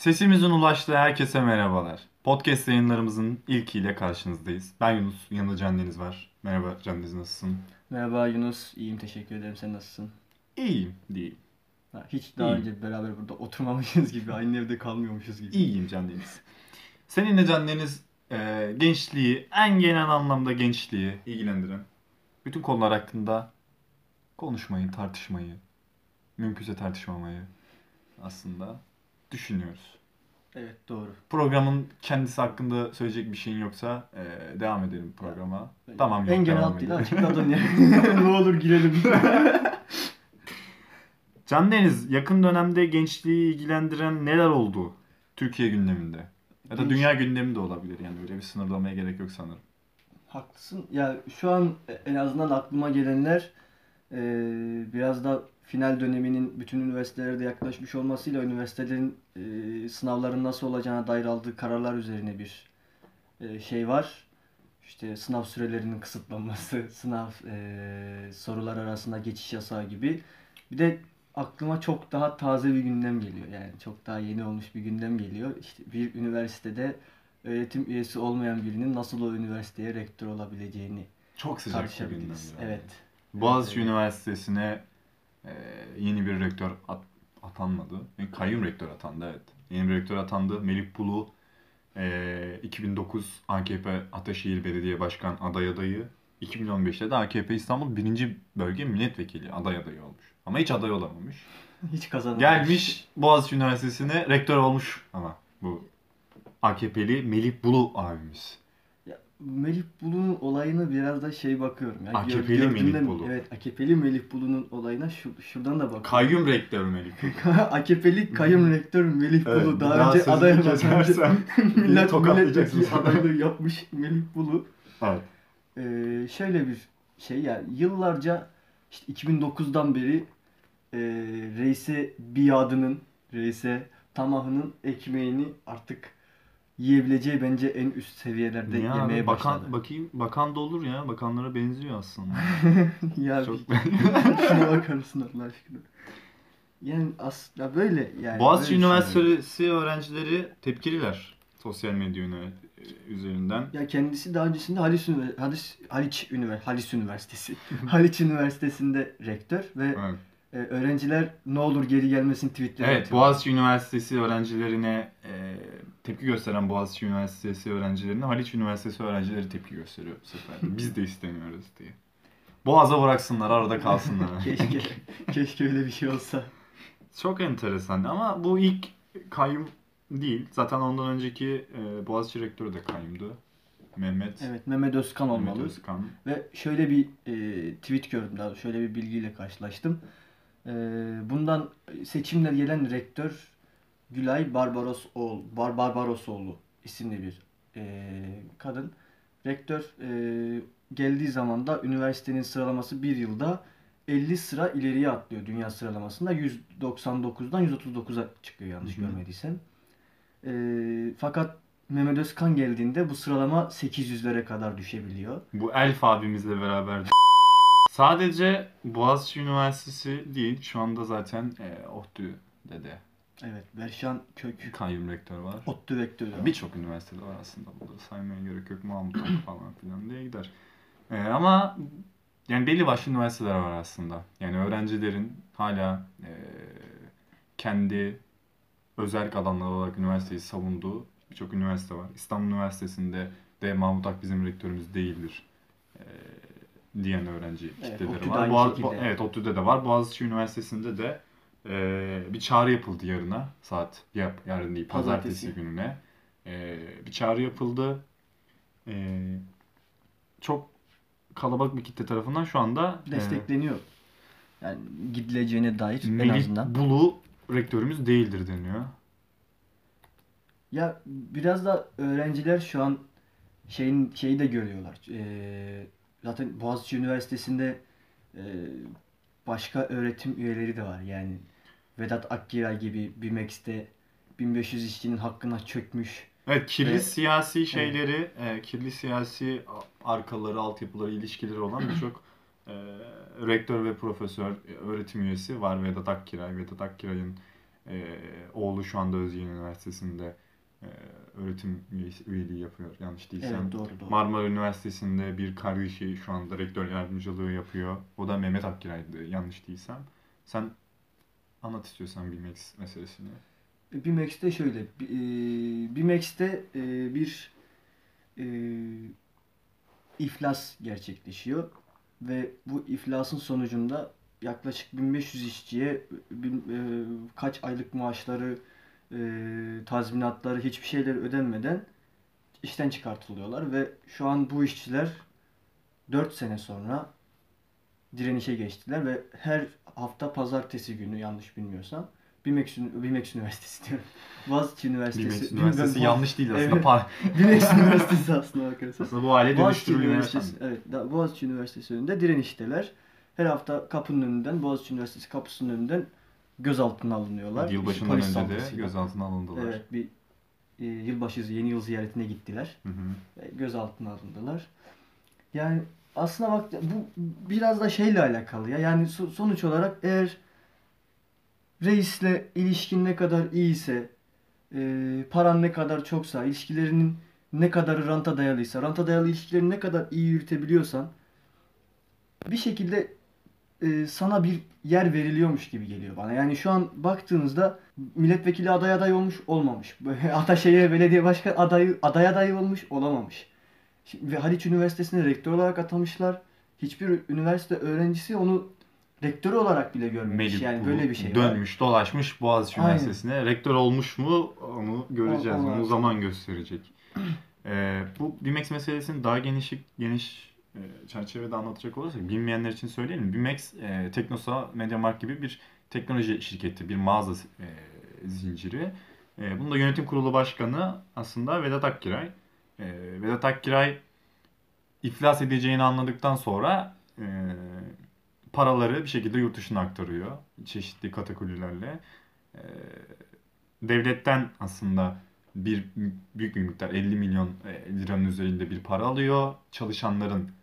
Sesimizin ulaştığı herkese merhabalar. Podcast yayınlarımızın ilkiyle karşınızdayız. Ben Yunus, yanında Can Deniz var. Merhaba Can Deniz nasılsın? Merhaba Yunus, iyiyim teşekkür ederim. Sen nasılsın? İyiyim değil. Ha, hiç daha İyiyim. önce beraber burada oturmamışız gibi, aynı evde kalmıyormuşuz gibi. İyiyim Can Deniz. Seninle Can Deniz e, gençliği, en genel anlamda gençliği ilgilendiren bütün konular hakkında konuşmayı, tartışmayı, mümkünse tartışmamayı aslında düşünüyoruz. Evet doğru. Programın kendisi hakkında söyleyecek bir şeyin yoksa e, devam edelim programa. Tamam. En genel devam hat değil edelim. açıkladın ya. ne olur girelim. Can Deniz, yakın dönemde gençliği ilgilendiren neler oldu Türkiye gündeminde? Ya da Genç- dünya gündemi de olabilir yani öyle bir sınırlamaya gerek yok sanırım. Haklısın. Ya şu an en azından aklıma gelenler e, biraz da final döneminin bütün üniversitelerde yaklaşmış olmasıyla üniversitelerin e, sınavların nasıl olacağına dair aldığı kararlar üzerine bir e, şey var. İşte sınav sürelerinin kısıtlanması, sınav e, sorular arasında geçiş yasağı gibi. Bir de aklıma çok daha taze bir gündem geliyor. Yani çok daha yeni olmuş bir gündem geliyor. İşte bir üniversitede öğretim üyesi olmayan birinin nasıl o üniversiteye rektör olabileceğini Çok sıcak bir gündem. yani. Evet. Boğaziçi Evet. Üniversitesi'ne e, yeni bir rektör at- atanmadı. Yani kayyum rektör atandı evet. Yeni bir rektör atandı. Melih Bulu e, 2009 AKP Ataşehir Belediye Başkan aday adayı. 2015'te de AKP İstanbul 1. Bölge Milletvekili aday adayı olmuş. Ama hiç aday olamamış. Hiç kazanamamış. Gelmiş Boğaziçi Üniversitesi'ne rektör olmuş ama bu AKP'li Melih Bulu abimiz. Melih Bulu'nun olayına biraz da şey bakıyorum. Ya, gör- AKP'li Melih gördüğümden- Bulu. Evet, AKP'li Melih Bulu'nun olayına şu, şuradan da bakıyorum. Kayyum rektör Melih Bulu. AKP'li kayyum rektör Melih Evet, Bulu. Daha, daha önce aday kesersem millet tokatlayacaksın milletvekili adaylığı yapmış Melih Bulu. Evet. Ee, şöyle bir şey yani yıllarca işte 2009'dan beri e, reise biadının, reise tamahının ekmeğini artık yiyebileceği bence en üst seviyelerde Ya yemeye bakan, başladı. bakayım bakan da olur ya. Bakanlara benziyor aslında. ya Çok şuna bakar mısın Allah aşkına? Yani aslında böyle yani. Boğaziçi böyle Üniversitesi öğrencileri tepkililer sosyal medya üzerinden. Ya kendisi daha öncesinde Haliç, Ünivers- Haliç, Haliç, Ünivers- Haliç Üniversitesi. Haliç Üniversitesi'nde rektör ve Evet. E, öğrenciler ne olur geri gelmesin tweetleri Evet, atıyor. Boğaziçi Üniversitesi öğrencilerine e, tepki gösteren Boğaziçi Üniversitesi öğrencilerine Haliç Üniversitesi öğrencileri tepki gösteriyor bu sefer. Biz de istemiyoruz diye. Boğaza bıraksınlar, arada kalsınlar. keşke, keşke öyle bir şey olsa. Çok enteresan ama bu ilk kayyum değil. Zaten ondan önceki e, Boğaziçi rektörü de kayyumdu. Mehmet, Evet Mehmet Özkan Mehmet olmalı. Özkan. Ve şöyle bir e, tweet gördüm daha doğrusu, şöyle bir bilgiyle karşılaştım. E, bundan seçimle gelen rektör Gülay Barbarosoğlu, Bar Barbarosoğlu isimli bir e, kadın. Rektör e, geldiği zaman da üniversitenin sıralaması bir yılda 50 sıra ileriye atlıyor dünya sıralamasında. 199'dan 139'a çıkıyor yanlış Hı hı. görmediysem. E, fakat Mehmet Özkan geldiğinde bu sıralama 800'lere kadar düşebiliyor. Bu Elf abimizle beraber sadece Boğaziçi Üniversitesi değil şu anda zaten e, ODTÜ'de de Evet, Berşan Kök, kayyum rektör var. ODTÜ rektörü. var. Birçok üniversitede var aslında burada saymaya gerek yok Mahmut falan filan diye gider. E, ama yani belli başlı üniversiteler var aslında. Yani öğrencilerin hala e, kendi özel alanlar olarak üniversiteyi savunduğu birçok üniversite var. İstanbul Üniversitesi'nde de Mahmut Ak bizim rektörümüz değildir diyen öğrenci Evet, kitleleri ODTÜ'de var. Boğaz- şekilde. Evet ODTÜ'de de var. Boğaziçi Üniversitesi'nde de e, bir çağrı yapıldı yarına. Saat yap, yarın değil pazartesi, Pazartesi. gününe. E, bir çağrı yapıldı. E, çok kalabalık bir kitle tarafından şu anda e, destekleniyor. Yani gidileceğine dair en Melih azından. Bulu rektörümüz değildir deniyor. Ya biraz da öğrenciler şu an şeyin şeyi de görüyorlar. Ee, zaten Boğaziçi Üniversitesi'nde e, başka öğretim üyeleri de var. Yani Vedat Akgiray gibi BİMEX'te 1500 işçinin hakkına çökmüş. Evet kirli Ve- siyasi şeyleri, e, kirli siyasi arkaları, altyapıları, ilişkileri olan birçok e, rektör ve profesör, e, öğretim üyesi var. Vedat Akkiray, Vedat Akkiray'ın e, oğlu şu anda Özyeğin Üniversitesi'nde öğretim üyesi- üyeliği yapıyor yanlış değilsem. Evet doğru doğru. Marmara Üniversitesi'nde bir kardeşi şu anda rektör yardımcılığı yapıyor. O da Mehmet Akkiray'dı yanlış değilsem. Sen anlat istiyorsan BİMEX meselesini. BİMEX'te şöyle, bi- e, BİMEX'te e, bir e, iflas gerçekleşiyor ve bu iflasın sonucunda yaklaşık 1500 işçiye e, kaç aylık maaşları, e, tazminatları, hiçbir şeyler ödenmeden işten çıkartılıyorlar ve şu an bu işçiler 4 sene sonra direnişe geçtiler ve her hafta pazartesi günü yanlış bilmiyorsam BİMEX, BİMEX Üniversitesi diyorum. Boğaziçi Üniversitesi. BİMEX Üniversitesi Bilmiyorum, yanlış değil aslında. Evet. BİMEX Üniversitesi aslında arkadaşlar. aslında bu hale Boğaziçi dönüştürülüyor. Üniversitesi, evet, Boğaziçi Üniversitesi önünde direnişteler. Her hafta kapının önünden, Boğaziçi Üniversitesi kapısının önünden gözaltına alınıyorlar. Yılbaşından Polis önce de gözaltına alındılar. Evet, bir e, yılbaşı, yeni yıl ziyaretine gittiler. Hı hı. E, gözaltına alındılar. Yani aslına bak bu biraz da şeyle alakalı ya. Yani so- sonuç olarak eğer reisle ilişkin ne kadar iyiyse, e, paran ne kadar çoksa, ilişkilerinin ne kadar ranta dayalıysa, ranta dayalı ilişkilerini ne kadar iyi yürütebiliyorsan bir şekilde e, sana bir yer veriliyormuş gibi geliyor bana. Yani şu an baktığınızda milletvekili aday aday olmuş olmamış. Ataşehir Belediye Başkan adayı aday aday olmuş olamamış. Şimdi, ve Haliç Üniversitesi'ne rektör olarak atamışlar. Hiçbir üniversite öğrencisi onu rektör olarak bile görmemiş. Melih yani böyle bir şey var. dönmüş, dolaşmış Boğaziçi Aynen. Üniversitesi'ne. Rektör olmuş mu onu göreceğiz. O- onu zaman gösterecek. Ee, bu BİMEX meselesini daha geniş geniş çerçevede anlatacak olursak bilmeyenler için söyleyelim. BİMEX e, Teknosa, MediaMarkt gibi bir teknoloji şirketi, bir mağaza e, zinciri. E, bunun da yönetim kurulu başkanı aslında Vedat Akkiray. E, Vedat Akkiray iflas edeceğini anladıktan sonra e, paraları bir şekilde yurt dışına aktarıyor. Çeşitli katakullilerle. E, devletten aslında bir büyük bir miktar 50 milyon e, liranın üzerinde bir para alıyor. Çalışanların e,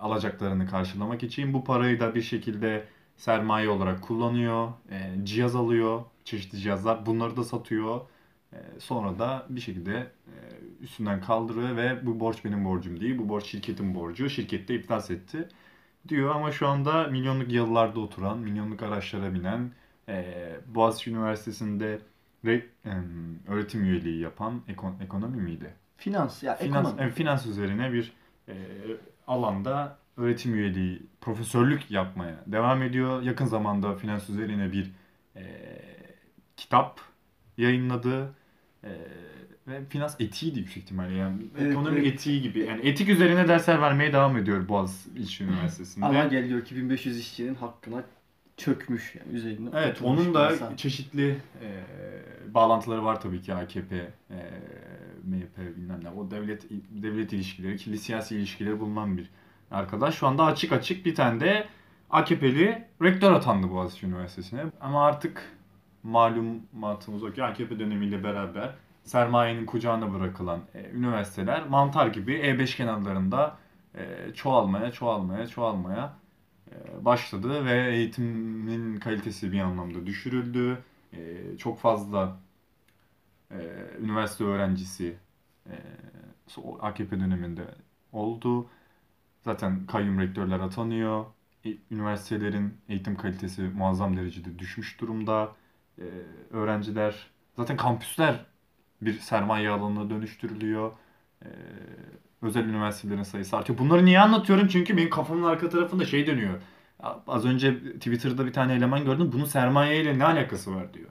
alacaklarını karşılamak için bu parayı da bir şekilde sermaye olarak kullanıyor. E, cihaz alıyor. Çeşitli cihazlar. Bunları da satıyor. E, sonra da bir şekilde e, üstünden kaldırıyor ve bu borç benim borcum değil. Bu borç şirketin borcu. Şirket de iflas etti diyor ama şu anda milyonluk yalılarda oturan, milyonluk araçlara binen, e, Boğaziçi Üniversitesi'nde re- em, öğretim üyeliği yapan ekon- ekonomi miydi? Finans ya Finans, ekonomi. evet, finans üzerine bir e, alanda öğretim üyeliği, profesörlük yapmaya devam ediyor. Yakın zamanda finans üzerine bir e, kitap yayınladı. E, ve finans etiğiydi yüksek ihtimalle yani Evet, ekonomi evet. etiği gibi yani etik üzerine dersler vermeye devam ediyor Boğaziçi Üniversitesi'nde. Ama geliyor ki 1500 işçinin hakkına çökmüş yani üzerine. Evet, onun da insan. çeşitli e, bağlantıları var tabii ki AKP, e, MHP bilmem ne. O devlet devlet ilişkileri, kirli siyasi ilişkileri bulunan bir arkadaş. Şu anda açık açık bir tane de AKP'li rektör atandı Boğaziçi Üniversitesi'ne. Ama artık malumatımız o ki AKP dönemiyle beraber sermayenin kucağına bırakılan e, üniversiteler mantar gibi E5 kenarlarında e, çoğalmaya, çoğalmaya, çoğalmaya başladı ve eğitimin kalitesi bir anlamda düşürüldü. E, çok fazla e, üniversite öğrencisi e, AKP döneminde oldu. Zaten kayyum rektörler atanıyor. E, Üniversitelerin eğitim kalitesi muazzam derecede düşmüş durumda. E, öğrenciler, zaten kampüsler bir sermaye alanına dönüştürülüyor. Özel üniversitelerin sayısı artıyor. Bunları niye anlatıyorum? Çünkü benim kafamın arka tarafında şey dönüyor. Az önce Twitter'da bir tane eleman gördüm. Bunun sermayeyle ne alakası var diyor.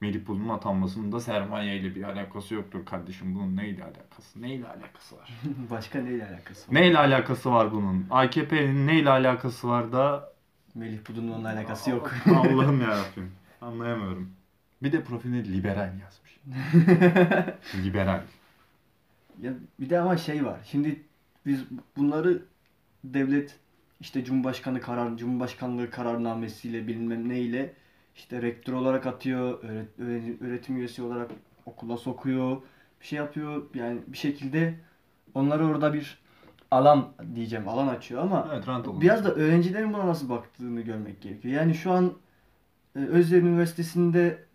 Melih Bulu'nun atanmasının da sermayeyle bir alakası yoktur kardeşim. Bunun neyle alakası? Neyle alakası var? Başka neyle alakası var? neyle alakası var bunun? AKP'nin neyle alakası var da Melih Budun'un onunla alakası yok. Allah'ım yarabbim. Anlayamıyorum. Bir de profiline liberal yazmış. liberal. Ya bir de ama şey var. Şimdi biz bunları devlet işte Cumhurbaşkanı karar, Cumhurbaşkanlığı kararnamesiyle bilmem neyle işte rektör olarak atıyor, öğret- öğre- öğretim üyesi olarak okula sokuyor, bir şey yapıyor. Yani bir şekilde onları orada bir alan diyeceğim, alan açıyor ama Evet. Biraz da öğrencilerin buna nasıl baktığını görmek gerekiyor. Yani şu an e, Özyeğin Üniversitesi'nde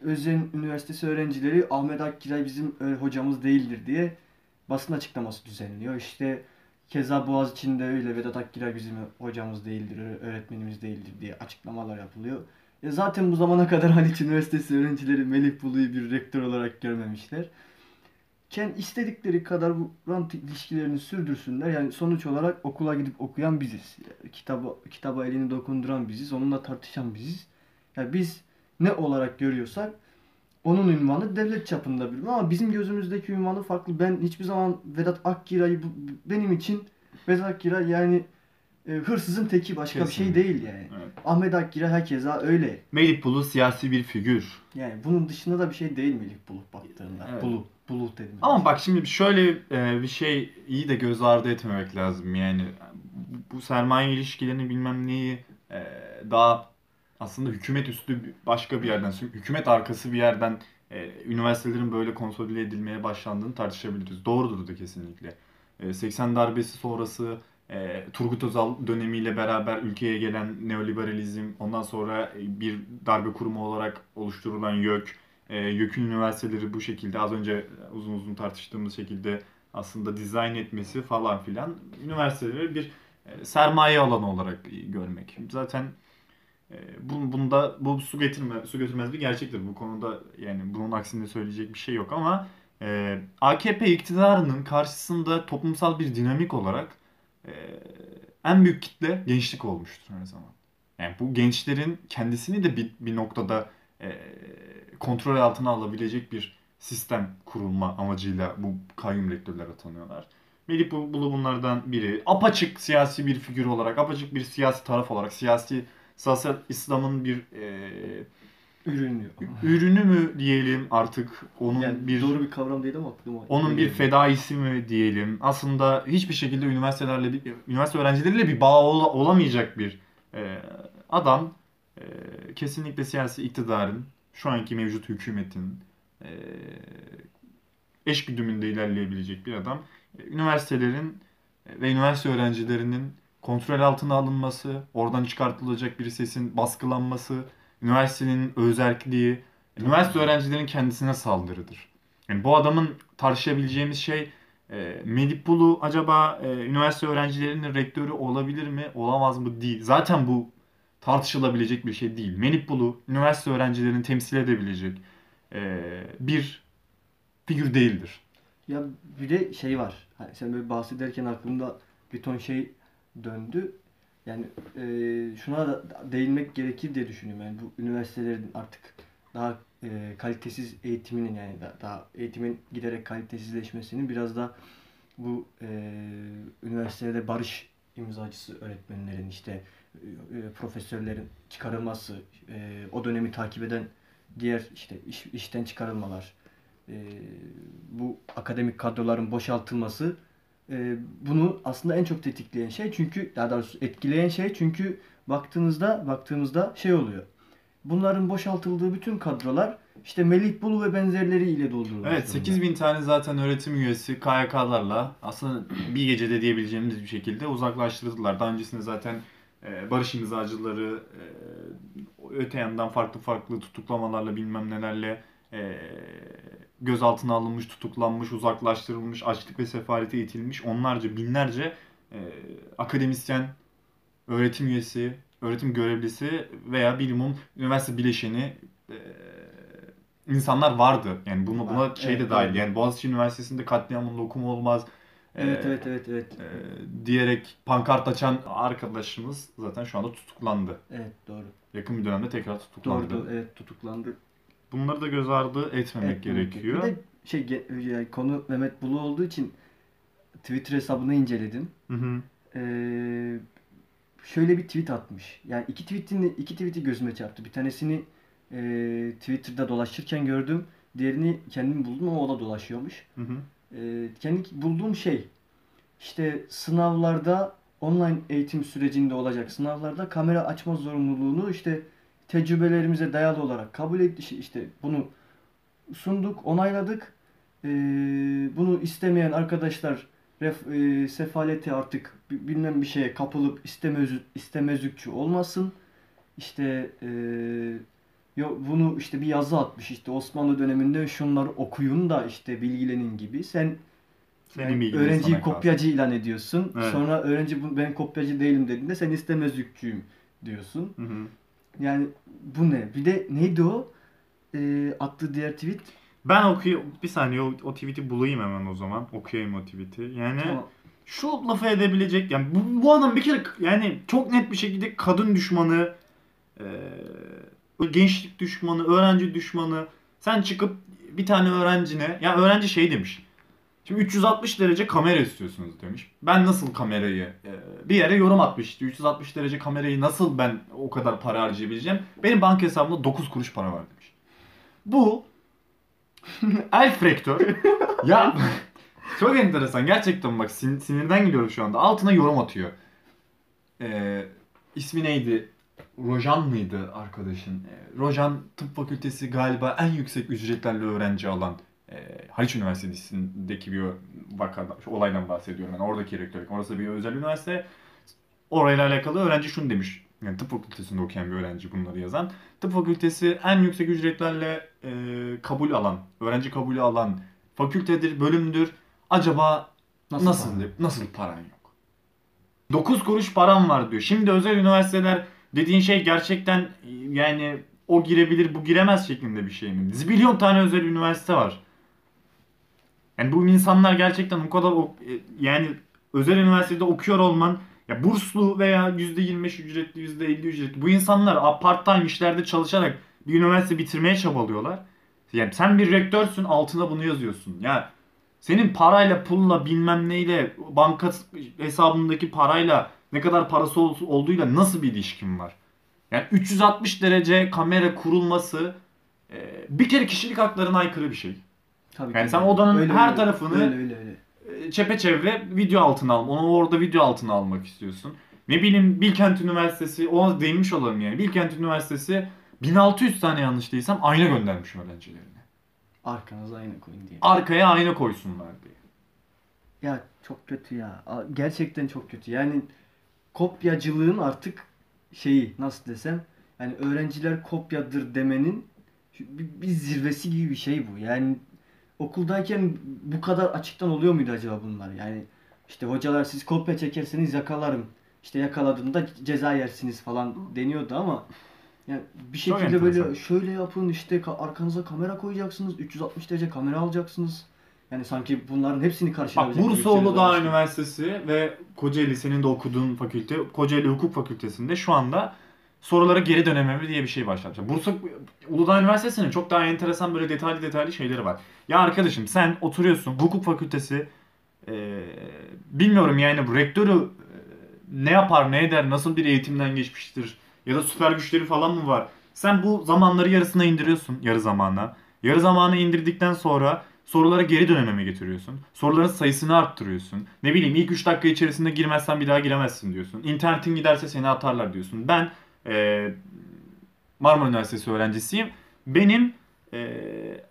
Özen Üniversitesi öğrencileri Ahmet Akkiray bizim e, hocamız değildir diye basın açıklaması düzenliyor. İşte keza Boğaziçi'nde öyle Vedat Akkiray bizim hocamız değildir, öğ- öğretmenimiz değildir diye açıklamalar yapılıyor. E zaten bu zamana kadar Haliç Üniversitesi öğrencileri Melih Bulu'yu bir rektör olarak görmemişler. Kendi istedikleri kadar bu rant ilişkilerini sürdürsünler. Yani sonuç olarak okula gidip okuyan biziz. Kitabı, kitaba elini dokunduran biziz. Onunla tartışan biziz. Yani biz ne olarak görüyorsak onun ünvanı devlet çapında bir ama bizim gözümüzdeki ünvanı farklı. Ben hiçbir zaman Vedat Akkira'yı benim için Vedat Akkiray yani e, hırsızın teki başka bir şey Kesinlikle. değil yani. Evet. Ahmet Akkira herkese öyle. Melih Bulu siyasi bir figür. Yani bunun dışında da bir şey değil Melih Bulut baktığında. Evet. Bulut, Bulut dedim. Ama bak şimdi şöyle e, bir şey iyi de göz ardı etmemek lazım. Yani bu sermaye ilişkilerini bilmem neyi e, daha aslında hükümet üstü başka bir yerden, hükümet arkası bir yerden e, üniversitelerin böyle konsolide edilmeye başlandığını tartışabiliriz. Doğrudur da kesinlikle. E, 80 darbesi sonrası e, Turgut Özal dönemiyle beraber ülkeye gelen neoliberalizm, ondan sonra e, bir darbe kurumu olarak oluşturulan YÖK, e, YÖK'ün üniversiteleri bu şekilde az önce uzun uzun tartıştığımız şekilde aslında dizayn etmesi falan filan üniversiteleri bir e, sermaye alanı olarak görmek. Zaten e, bu, bunda bu su getirme su götürmez bir gerçektir. Bu konuda yani bunun aksinde söyleyecek bir şey yok ama e, AKP iktidarının karşısında toplumsal bir dinamik olarak e, en büyük kitle gençlik olmuştur her zaman. Yani bu gençlerin kendisini de bir, bir noktada e, kontrol altına alabilecek bir sistem kurulma amacıyla bu kayyum rektörler atanıyorlar. Melih Bul- Bulu bunlardan biri. Apaçık siyasi bir figür olarak, apaçık bir siyasi taraf olarak, siyasi siyasal İslam'ın bir e, ürünü. ürünü mü diyelim artık onun Yani bir doğru bir kavram değil ama aklıma. onun bir fedaisi mi diyelim. Aslında hiçbir şekilde üniversitelerle bir, üniversite öğrencileriyle bir bağ ola- olamayacak bir e, adam e, kesinlikle siyasi iktidarın şu anki mevcut hükümetin e, eş güdümünde ilerleyebilecek bir adam. E, üniversitelerin e, ve üniversite öğrencilerinin kontrol altına alınması, oradan çıkartılacak bir sesin baskılanması, üniversitenin özerkliği, üniversite öğrencilerin kendisine saldırıdır. Yani bu adamın tartışabileceğimiz şey e, Melih Bulu acaba e, üniversite öğrencilerinin rektörü olabilir mi, olamaz mı değil. Zaten bu tartışılabilecek bir şey değil. Melih Bulu üniversite öğrencilerini temsil edebilecek e, bir figür değildir. Ya bir de şey var. Hani sen böyle bahsederken aklımda bir ton şey döndü. Yani e, şuna da değinmek gerekir diye düşünüyorum. Yani bu üniversitelerin artık daha e, kalitesiz eğitiminin yani da- daha eğitimin giderek kalitesizleşmesinin biraz da bu e, üniversitede barış imzacısı öğretmenlerin işte e, e, profesörlerin çıkarılması, e, o dönemi takip eden diğer işte iş, işten çıkarılmalar, e, bu akademik kadroların boşaltılması e, bunu aslında en çok tetikleyen şey çünkü daha doğrusu etkileyen şey çünkü baktığınızda baktığımızda şey oluyor. Bunların boşaltıldığı bütün kadrolar işte Melih Bulu ve benzerleri ile doldurulmuş. Evet 8000 tane zaten öğretim üyesi KYK'larla aslında bir gecede diyebileceğimiz bir şekilde uzaklaştırıldılar. Daha öncesinde zaten e, barış imzacıları e, öte yandan farklı farklı tutuklamalarla bilmem nelerle e, gözaltına alınmış, tutuklanmış, uzaklaştırılmış, açlık ve sefalete itilmiş onlarca binlerce e, akademisyen, öğretim üyesi, öğretim görevlisi veya bilimum üniversite bileşeni e, insanlar vardı. Yani bunu buna Var, şey de evet, dahil. doğru. Yani Boğaziçi Üniversitesi'nde katliamın lokumu olmaz. e, Evet evet evet evet. e, diyerek pankart açan arkadaşımız zaten şu anda tutuklandı. Evet doğru. Yakın bir dönemde tekrar tutuklandı. Doğru, doğru evet tutuklandı. Bunları da göz ardı etmemek Etmemek gerekiyor. Bir de şey yani konu Mehmet Bulu olduğu için Twitter hesabını inceledim. Hı hı. Ee, şöyle bir tweet atmış. Yani iki tweetini iki tweet'i gözüme çarptı. Bir tanesini e, Twitter'da dolaşırken gördüm. Diğerini kendim buldum ama o da dolaşıyormuş. Hı hı. Ee, kendi bulduğum şey işte sınavlarda online eğitim sürecinde olacak sınavlarda kamera açma zorunluluğunu işte tecrübelerimize dayalı olarak kabul etti işte bunu sunduk onayladık Ee, bunu istemeyen arkadaşlar ref, e, sefaleti artık bi- bilmem bir şeye kapılıp istemez istemezlikçi olmasın işte e, bunu işte bir yazı atmış işte Osmanlı döneminde şunları okuyun da işte bilgilenin gibi. Sen Senin yani öğrenciyi kopyacı ilan ediyorsun. Evet. Sonra öğrenci ben kopyacı değilim dediğinde sen istemezlikçiyim diyorsun. Hı hı. Yani bu ne? Bir de neydi o? Ee, attığı diğer tweet. Ben okuyayım. Bir saniye o, o tweet'i bulayım hemen o zaman. Okuyayım o tweet'i. Yani Tamam. şu lafı edebilecek yani bu, bu adam bir kere yani çok net bir şekilde kadın düşmanı, e, gençlik düşmanı, öğrenci düşmanı. Sen çıkıp bir tane öğrencine ya öğrenci şey demiş. Şimdi 360 derece kamera istiyorsunuz demiş. Ben nasıl kamerayı e, bir yere yorum atmış işte 360 derece kamerayı nasıl ben o kadar para harcayabileceğim? Benim banka hesabımda 9 kuruş para var demiş. Bu elf rektör ya çok enteresan gerçekten bak sin- sinirden gidiyorum şu anda. Altına yorum atıyor. Ee, ismi neydi? Rojan mıydı arkadaşın? Ee, Rojan Tıp Fakültesi galiba en yüksek ücretlerle öğrenci alan e, Haliç Üniversitesi'ndeki bir vakadan, şu olaydan bahsediyorum. Yani oradaki rektörlük. Orası bir özel üniversite. Orayla alakalı öğrenci şunu demiş. Yani tıp fakültesinde okuyan bir öğrenci bunları yazan. Tıp fakültesi en yüksek ücretlerle e, kabul alan, öğrenci kabulü alan fakültedir, bölümdür. Acaba nasıl nasıl, paran? nasıl paran yok? 9 kuruş param var diyor. Şimdi özel üniversiteler dediğin şey gerçekten e, yani o girebilir bu giremez şeklinde bir şey mi? Zibilyon tane özel üniversite var. Yani bu insanlar gerçekten bu kadar ok- e, yani özel üniversitede okuyor olman ya burslu veya %25 ücretli, %50 ücretli bu insanlar a- part-time işlerde çalışarak bir üniversite bitirmeye çabalıyorlar. Yani sen bir rektörsün altına bunu yazıyorsun. Ya senin parayla, pulla, bilmem neyle, banka hesabındaki parayla ne kadar parası ol- olduğuyla nasıl bir ilişkin var? Yani 360 derece kamera kurulması e, bir kere kişilik haklarına aykırı bir şey. Tabii Yani ki. sen odanın her tarafını- öyle öyle öyle. E, çepeçevre video altına al. Onu orada video altına almak istiyorsun. Ne bileyim Bilkent Üniversitesi, ona değinmiş olalım yani. Bilkent Üniversitesi 1600 tane yanlış değilsem ayna göndermiş öğrencilerine. Arkanıza ayna koyun diye. Arkaya ayna koysunlar diye. Ya çok kötü ya. Gerçekten çok kötü. Yani kopyacılığın artık şeyi nasıl desem yani öğrenciler kopyadır demenin bir, bir zirvesi gibi bir şey bu. Yani okuldayken bu kadar açıktan oluyor muydu acaba bunlar? Yani işte hocalar siz kopya çekerseniz yakalarım. İşte yakaladığında ceza yersiniz falan deniyordu ama yani bir Çok şekilde böyle şöyle yapın işte ka- arkanıza kamera koyacaksınız. 360 derece kamera alacaksınız. Yani sanki bunların hepsini Bak karşılayabilecek bir Bursa bütçeniz Uludağ gibi. Üniversitesi ve Kocaeli senin de okuduğun fakülte, Kocaeli Hukuk Fakültesi'nde şu anda sorulara geri dönememi diye bir şey başlatmışlar. Bursa Uludağ Üniversitesi'nin çok daha enteresan böyle detaylı detaylı şeyleri var. Ya arkadaşım sen oturuyorsun hukuk fakültesi e, bilmiyorum yani bu rektörü e, ne yapar ne eder nasıl bir eğitimden geçmiştir ya da süper güçleri falan mı var? Sen bu zamanları yarısına indiriyorsun yarı zamana. Yarı zamana indirdikten sonra sorulara geri dönememe getiriyorsun. Soruların sayısını arttırıyorsun. Ne bileyim ilk 3 dakika içerisinde girmezsen bir daha giremezsin diyorsun. İnternetin giderse seni atarlar diyorsun. Ben e, Marmara Üniversitesi öğrencisiyim. Benim e,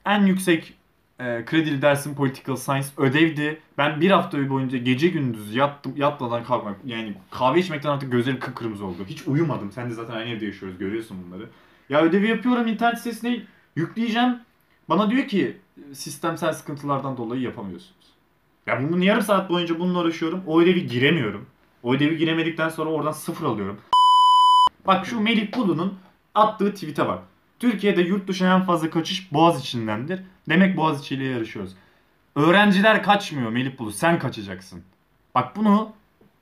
en yüksek e, kredili dersim Political Science ödevdi. Ben bir hafta boyunca gece gündüz yattım, yatmadan kalkmak. Yani kahve içmekten artık gözlerim kıpkırmızı oldu. Hiç uyumadım. Sen de zaten aynı evde yaşıyoruz. Görüyorsun bunları. Ya ödevi yapıyorum internet sitesine yükleyeceğim. Bana diyor ki sistemsel sıkıntılardan dolayı yapamıyorsunuz. Ya bunun yarım saat boyunca bununla uğraşıyorum. O ödevi giremiyorum. O ödevi giremedikten sonra oradan sıfır alıyorum. Bak şu Melih Bulu'nun attığı tweet'e bak. Türkiye'de yurt dışına en fazla kaçış Boğaziçi'ndendir. Demek Boğaziçi ile yarışıyoruz. Öğrenciler kaçmıyor Melih Bulu. Sen kaçacaksın. Bak bunu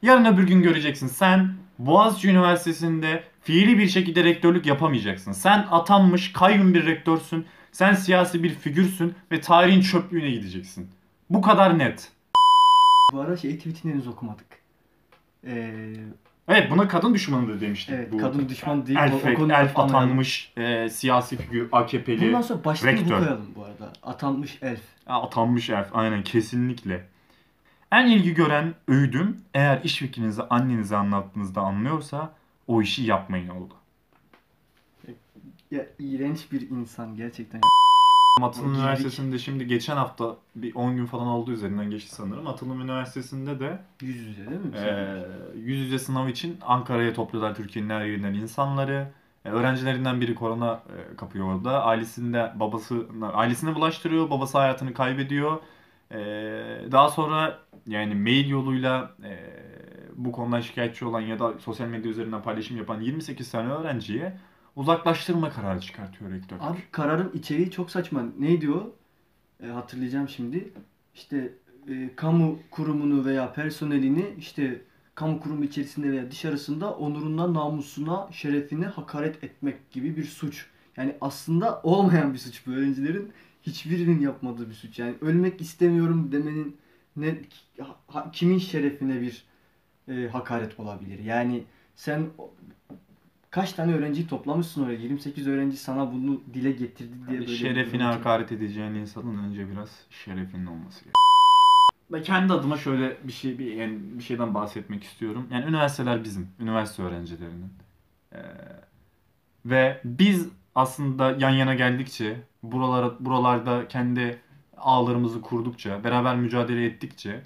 yarın öbür gün göreceksin. Sen Boğaziçi Üniversitesi'nde fiili bir şekilde rektörlük yapamayacaksın. Sen atanmış kayyum bir rektörsün. Sen siyasi bir figürsün ve tarihin çöplüğüne gideceksin. Bu kadar net. Bu ara şey tweetini henüz okumadık. Ee, Evet buna kadın düşmanı da demiştik. evet bu kadın düşman değil. elf, o, o konuda elf atanmış e, siyasi figür AKP'li Bundan sonra başlığı bu rektör. koyalım bu arada. Atanmış elf. Ha, Atanmış elf aynen kesinlikle. En ilgi gören öğüdüm eğer iş fikrinizi annenize anlattığınızda anlıyorsa o işi yapmayın oldu. Ya iğrenç bir insan gerçekten. Atılım. Üniversitesi'nde şimdi geçen hafta bir 10 gün falan oldu üzerinden geçti sanırım. Atılım Üniversitesi'nde de Yüz yüze değil mi? e, yüz yüze sınav için Ankara'ya topluyorlar Türkiye'nin her yerinden insanları. E, öğrencilerinden biri korona e, kapıyor orada. Ailesinde babası ailesine bulaştırıyor. Babası hayatını kaybediyor. E, daha sonra yani mail yoluyla e, bu konudan şikayetçi olan ya da sosyal medya üzerinden paylaşım yapan 28 tane öğrenciye uzaklaştırma kararı çıkartıyor rektör. Abi kararın içeriği çok saçma. Neydi o? E, hatırlayacağım şimdi. İşte e, kamu kurumunu veya personelini işte kamu kurumu içerisinde veya dışarısında onuruna, namusuna, şerefine hakaret etmek gibi bir suç. Yani aslında olmayan bir suç bu öğrencilerin hiçbirinin yapmadığı bir suç. Yani ölmek istemiyorum demenin ne kimin şerefine bir e, hakaret olabilir? Yani sen kaç tane öğrenciyi toplamışsın oraya? 28 öğrenci sana bunu dile getirdi diye böyle bir Şerefine hakaret edeceğin insanın önce biraz şerefinin olması gerekiyor. Ben kendi adıma şöyle bir şey bir, yani bir şeyden bahsetmek istiyorum. Yani üniversiteler bizim, üniversite öğrencilerinin. Ee, ve biz aslında yan yana geldikçe, buralara buralarda kendi ağlarımızı kurdukça, beraber mücadele ettikçe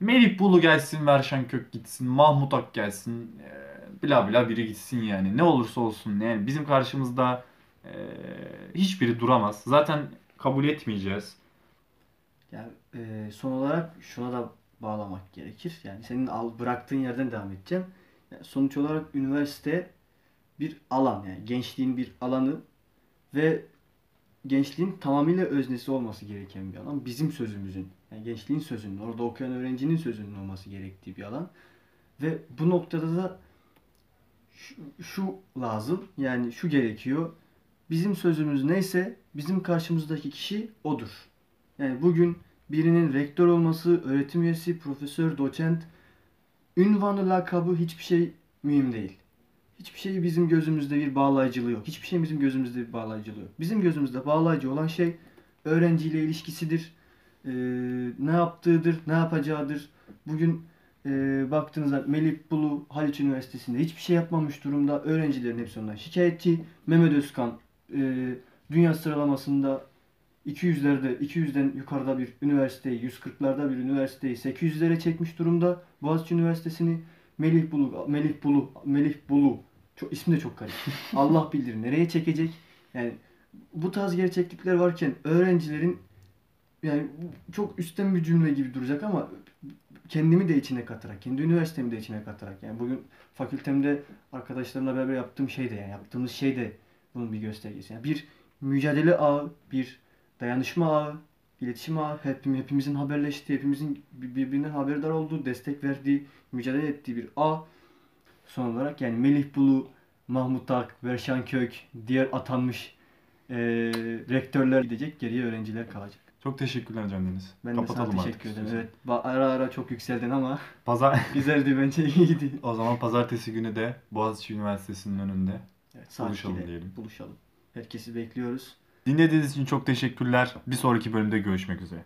Melih Bulu gelsin, Verşen Kök gitsin, Mahmut Ak gelsin, ee, bla bla biri gitsin yani. Ne olursa olsun yani bizim karşımızda ee, hiçbiri duramaz. Zaten kabul etmeyeceğiz. Yani e, son olarak şuna da bağlamak gerekir. Yani senin al, bıraktığın yerden devam edeceğim. Yani sonuç olarak üniversite bir alan yani gençliğin bir alanı ve gençliğin tamamıyla öznesi olması gereken bir alan. Bizim sözümüzün, yani gençliğin sözünün, orada okuyan öğrencinin sözünün olması gerektiği bir alan. Ve bu noktada da şu, lazım, yani şu gerekiyor. Bizim sözümüz neyse bizim karşımızdaki kişi odur. Yani bugün birinin rektör olması, öğretim üyesi, profesör, doçent, ünvanı, lakabı hiçbir şey mühim değil. Hiçbir şey bizim gözümüzde bir bağlayıcılığı yok. Hiçbir şey bizim gözümüzde bir bağlayıcılığı yok. Bizim gözümüzde bağlayıcı olan şey öğrenciyle ilişkisidir. Ee, ne yaptığıdır, ne yapacağıdır. Bugün e, baktığınızda Melih Bulu Haliç Üniversitesi'nde hiçbir şey yapmamış durumda. Öğrencilerin hepsi ondan şikayetçi. Mehmet Özkan e, dünya sıralamasında 200'lerde 200'den yukarıda bir üniversiteyi, 140'larda bir üniversiteyi 800'lere çekmiş durumda. Boğaziçi Üniversitesi'ni Melih Bulu, Melih Bulu, Melih Bulu. Çok, ismi de çok garip. Allah bilir nereye çekecek. Yani bu tarz gerçeklikler varken öğrencilerin yani çok üstten bir cümle gibi duracak ama kendimi de içine katarak, kendi üniversitemi de içine katarak yani bugün fakültemde arkadaşlarımla beraber yaptığım şey de yani yaptığımız şey de bunun bir göstergesi. Yani bir mücadele ağı, bir dayanışma ağı, iletişim ağı, hepim, hepimizin haberleştiği, hepimizin birbirinden haberdar olduğu, destek verdiği, mücadele ettiği bir ağ. Son olarak yani Melih Bulu, Mahmut Ak, Verşan Kök, diğer atanmış eee, rektörler gidecek, geriye öğrenciler kalacak. Çok teşekkürler Can Deniz. Ben de sana Kapatalım teşekkür ederim. Evet, ara ara çok yükseldin ama Pazar güzeldi bence iyiydi. o zaman pazartesi günü de Boğaziçi Üniversitesi'nin önünde Evet, Buluşalım 2'de diyelim. Buluşalım. Herkesi bekliyoruz. Dinlediğiniz için çok teşekkürler. Bir sonraki bölümde görüşmek üzere.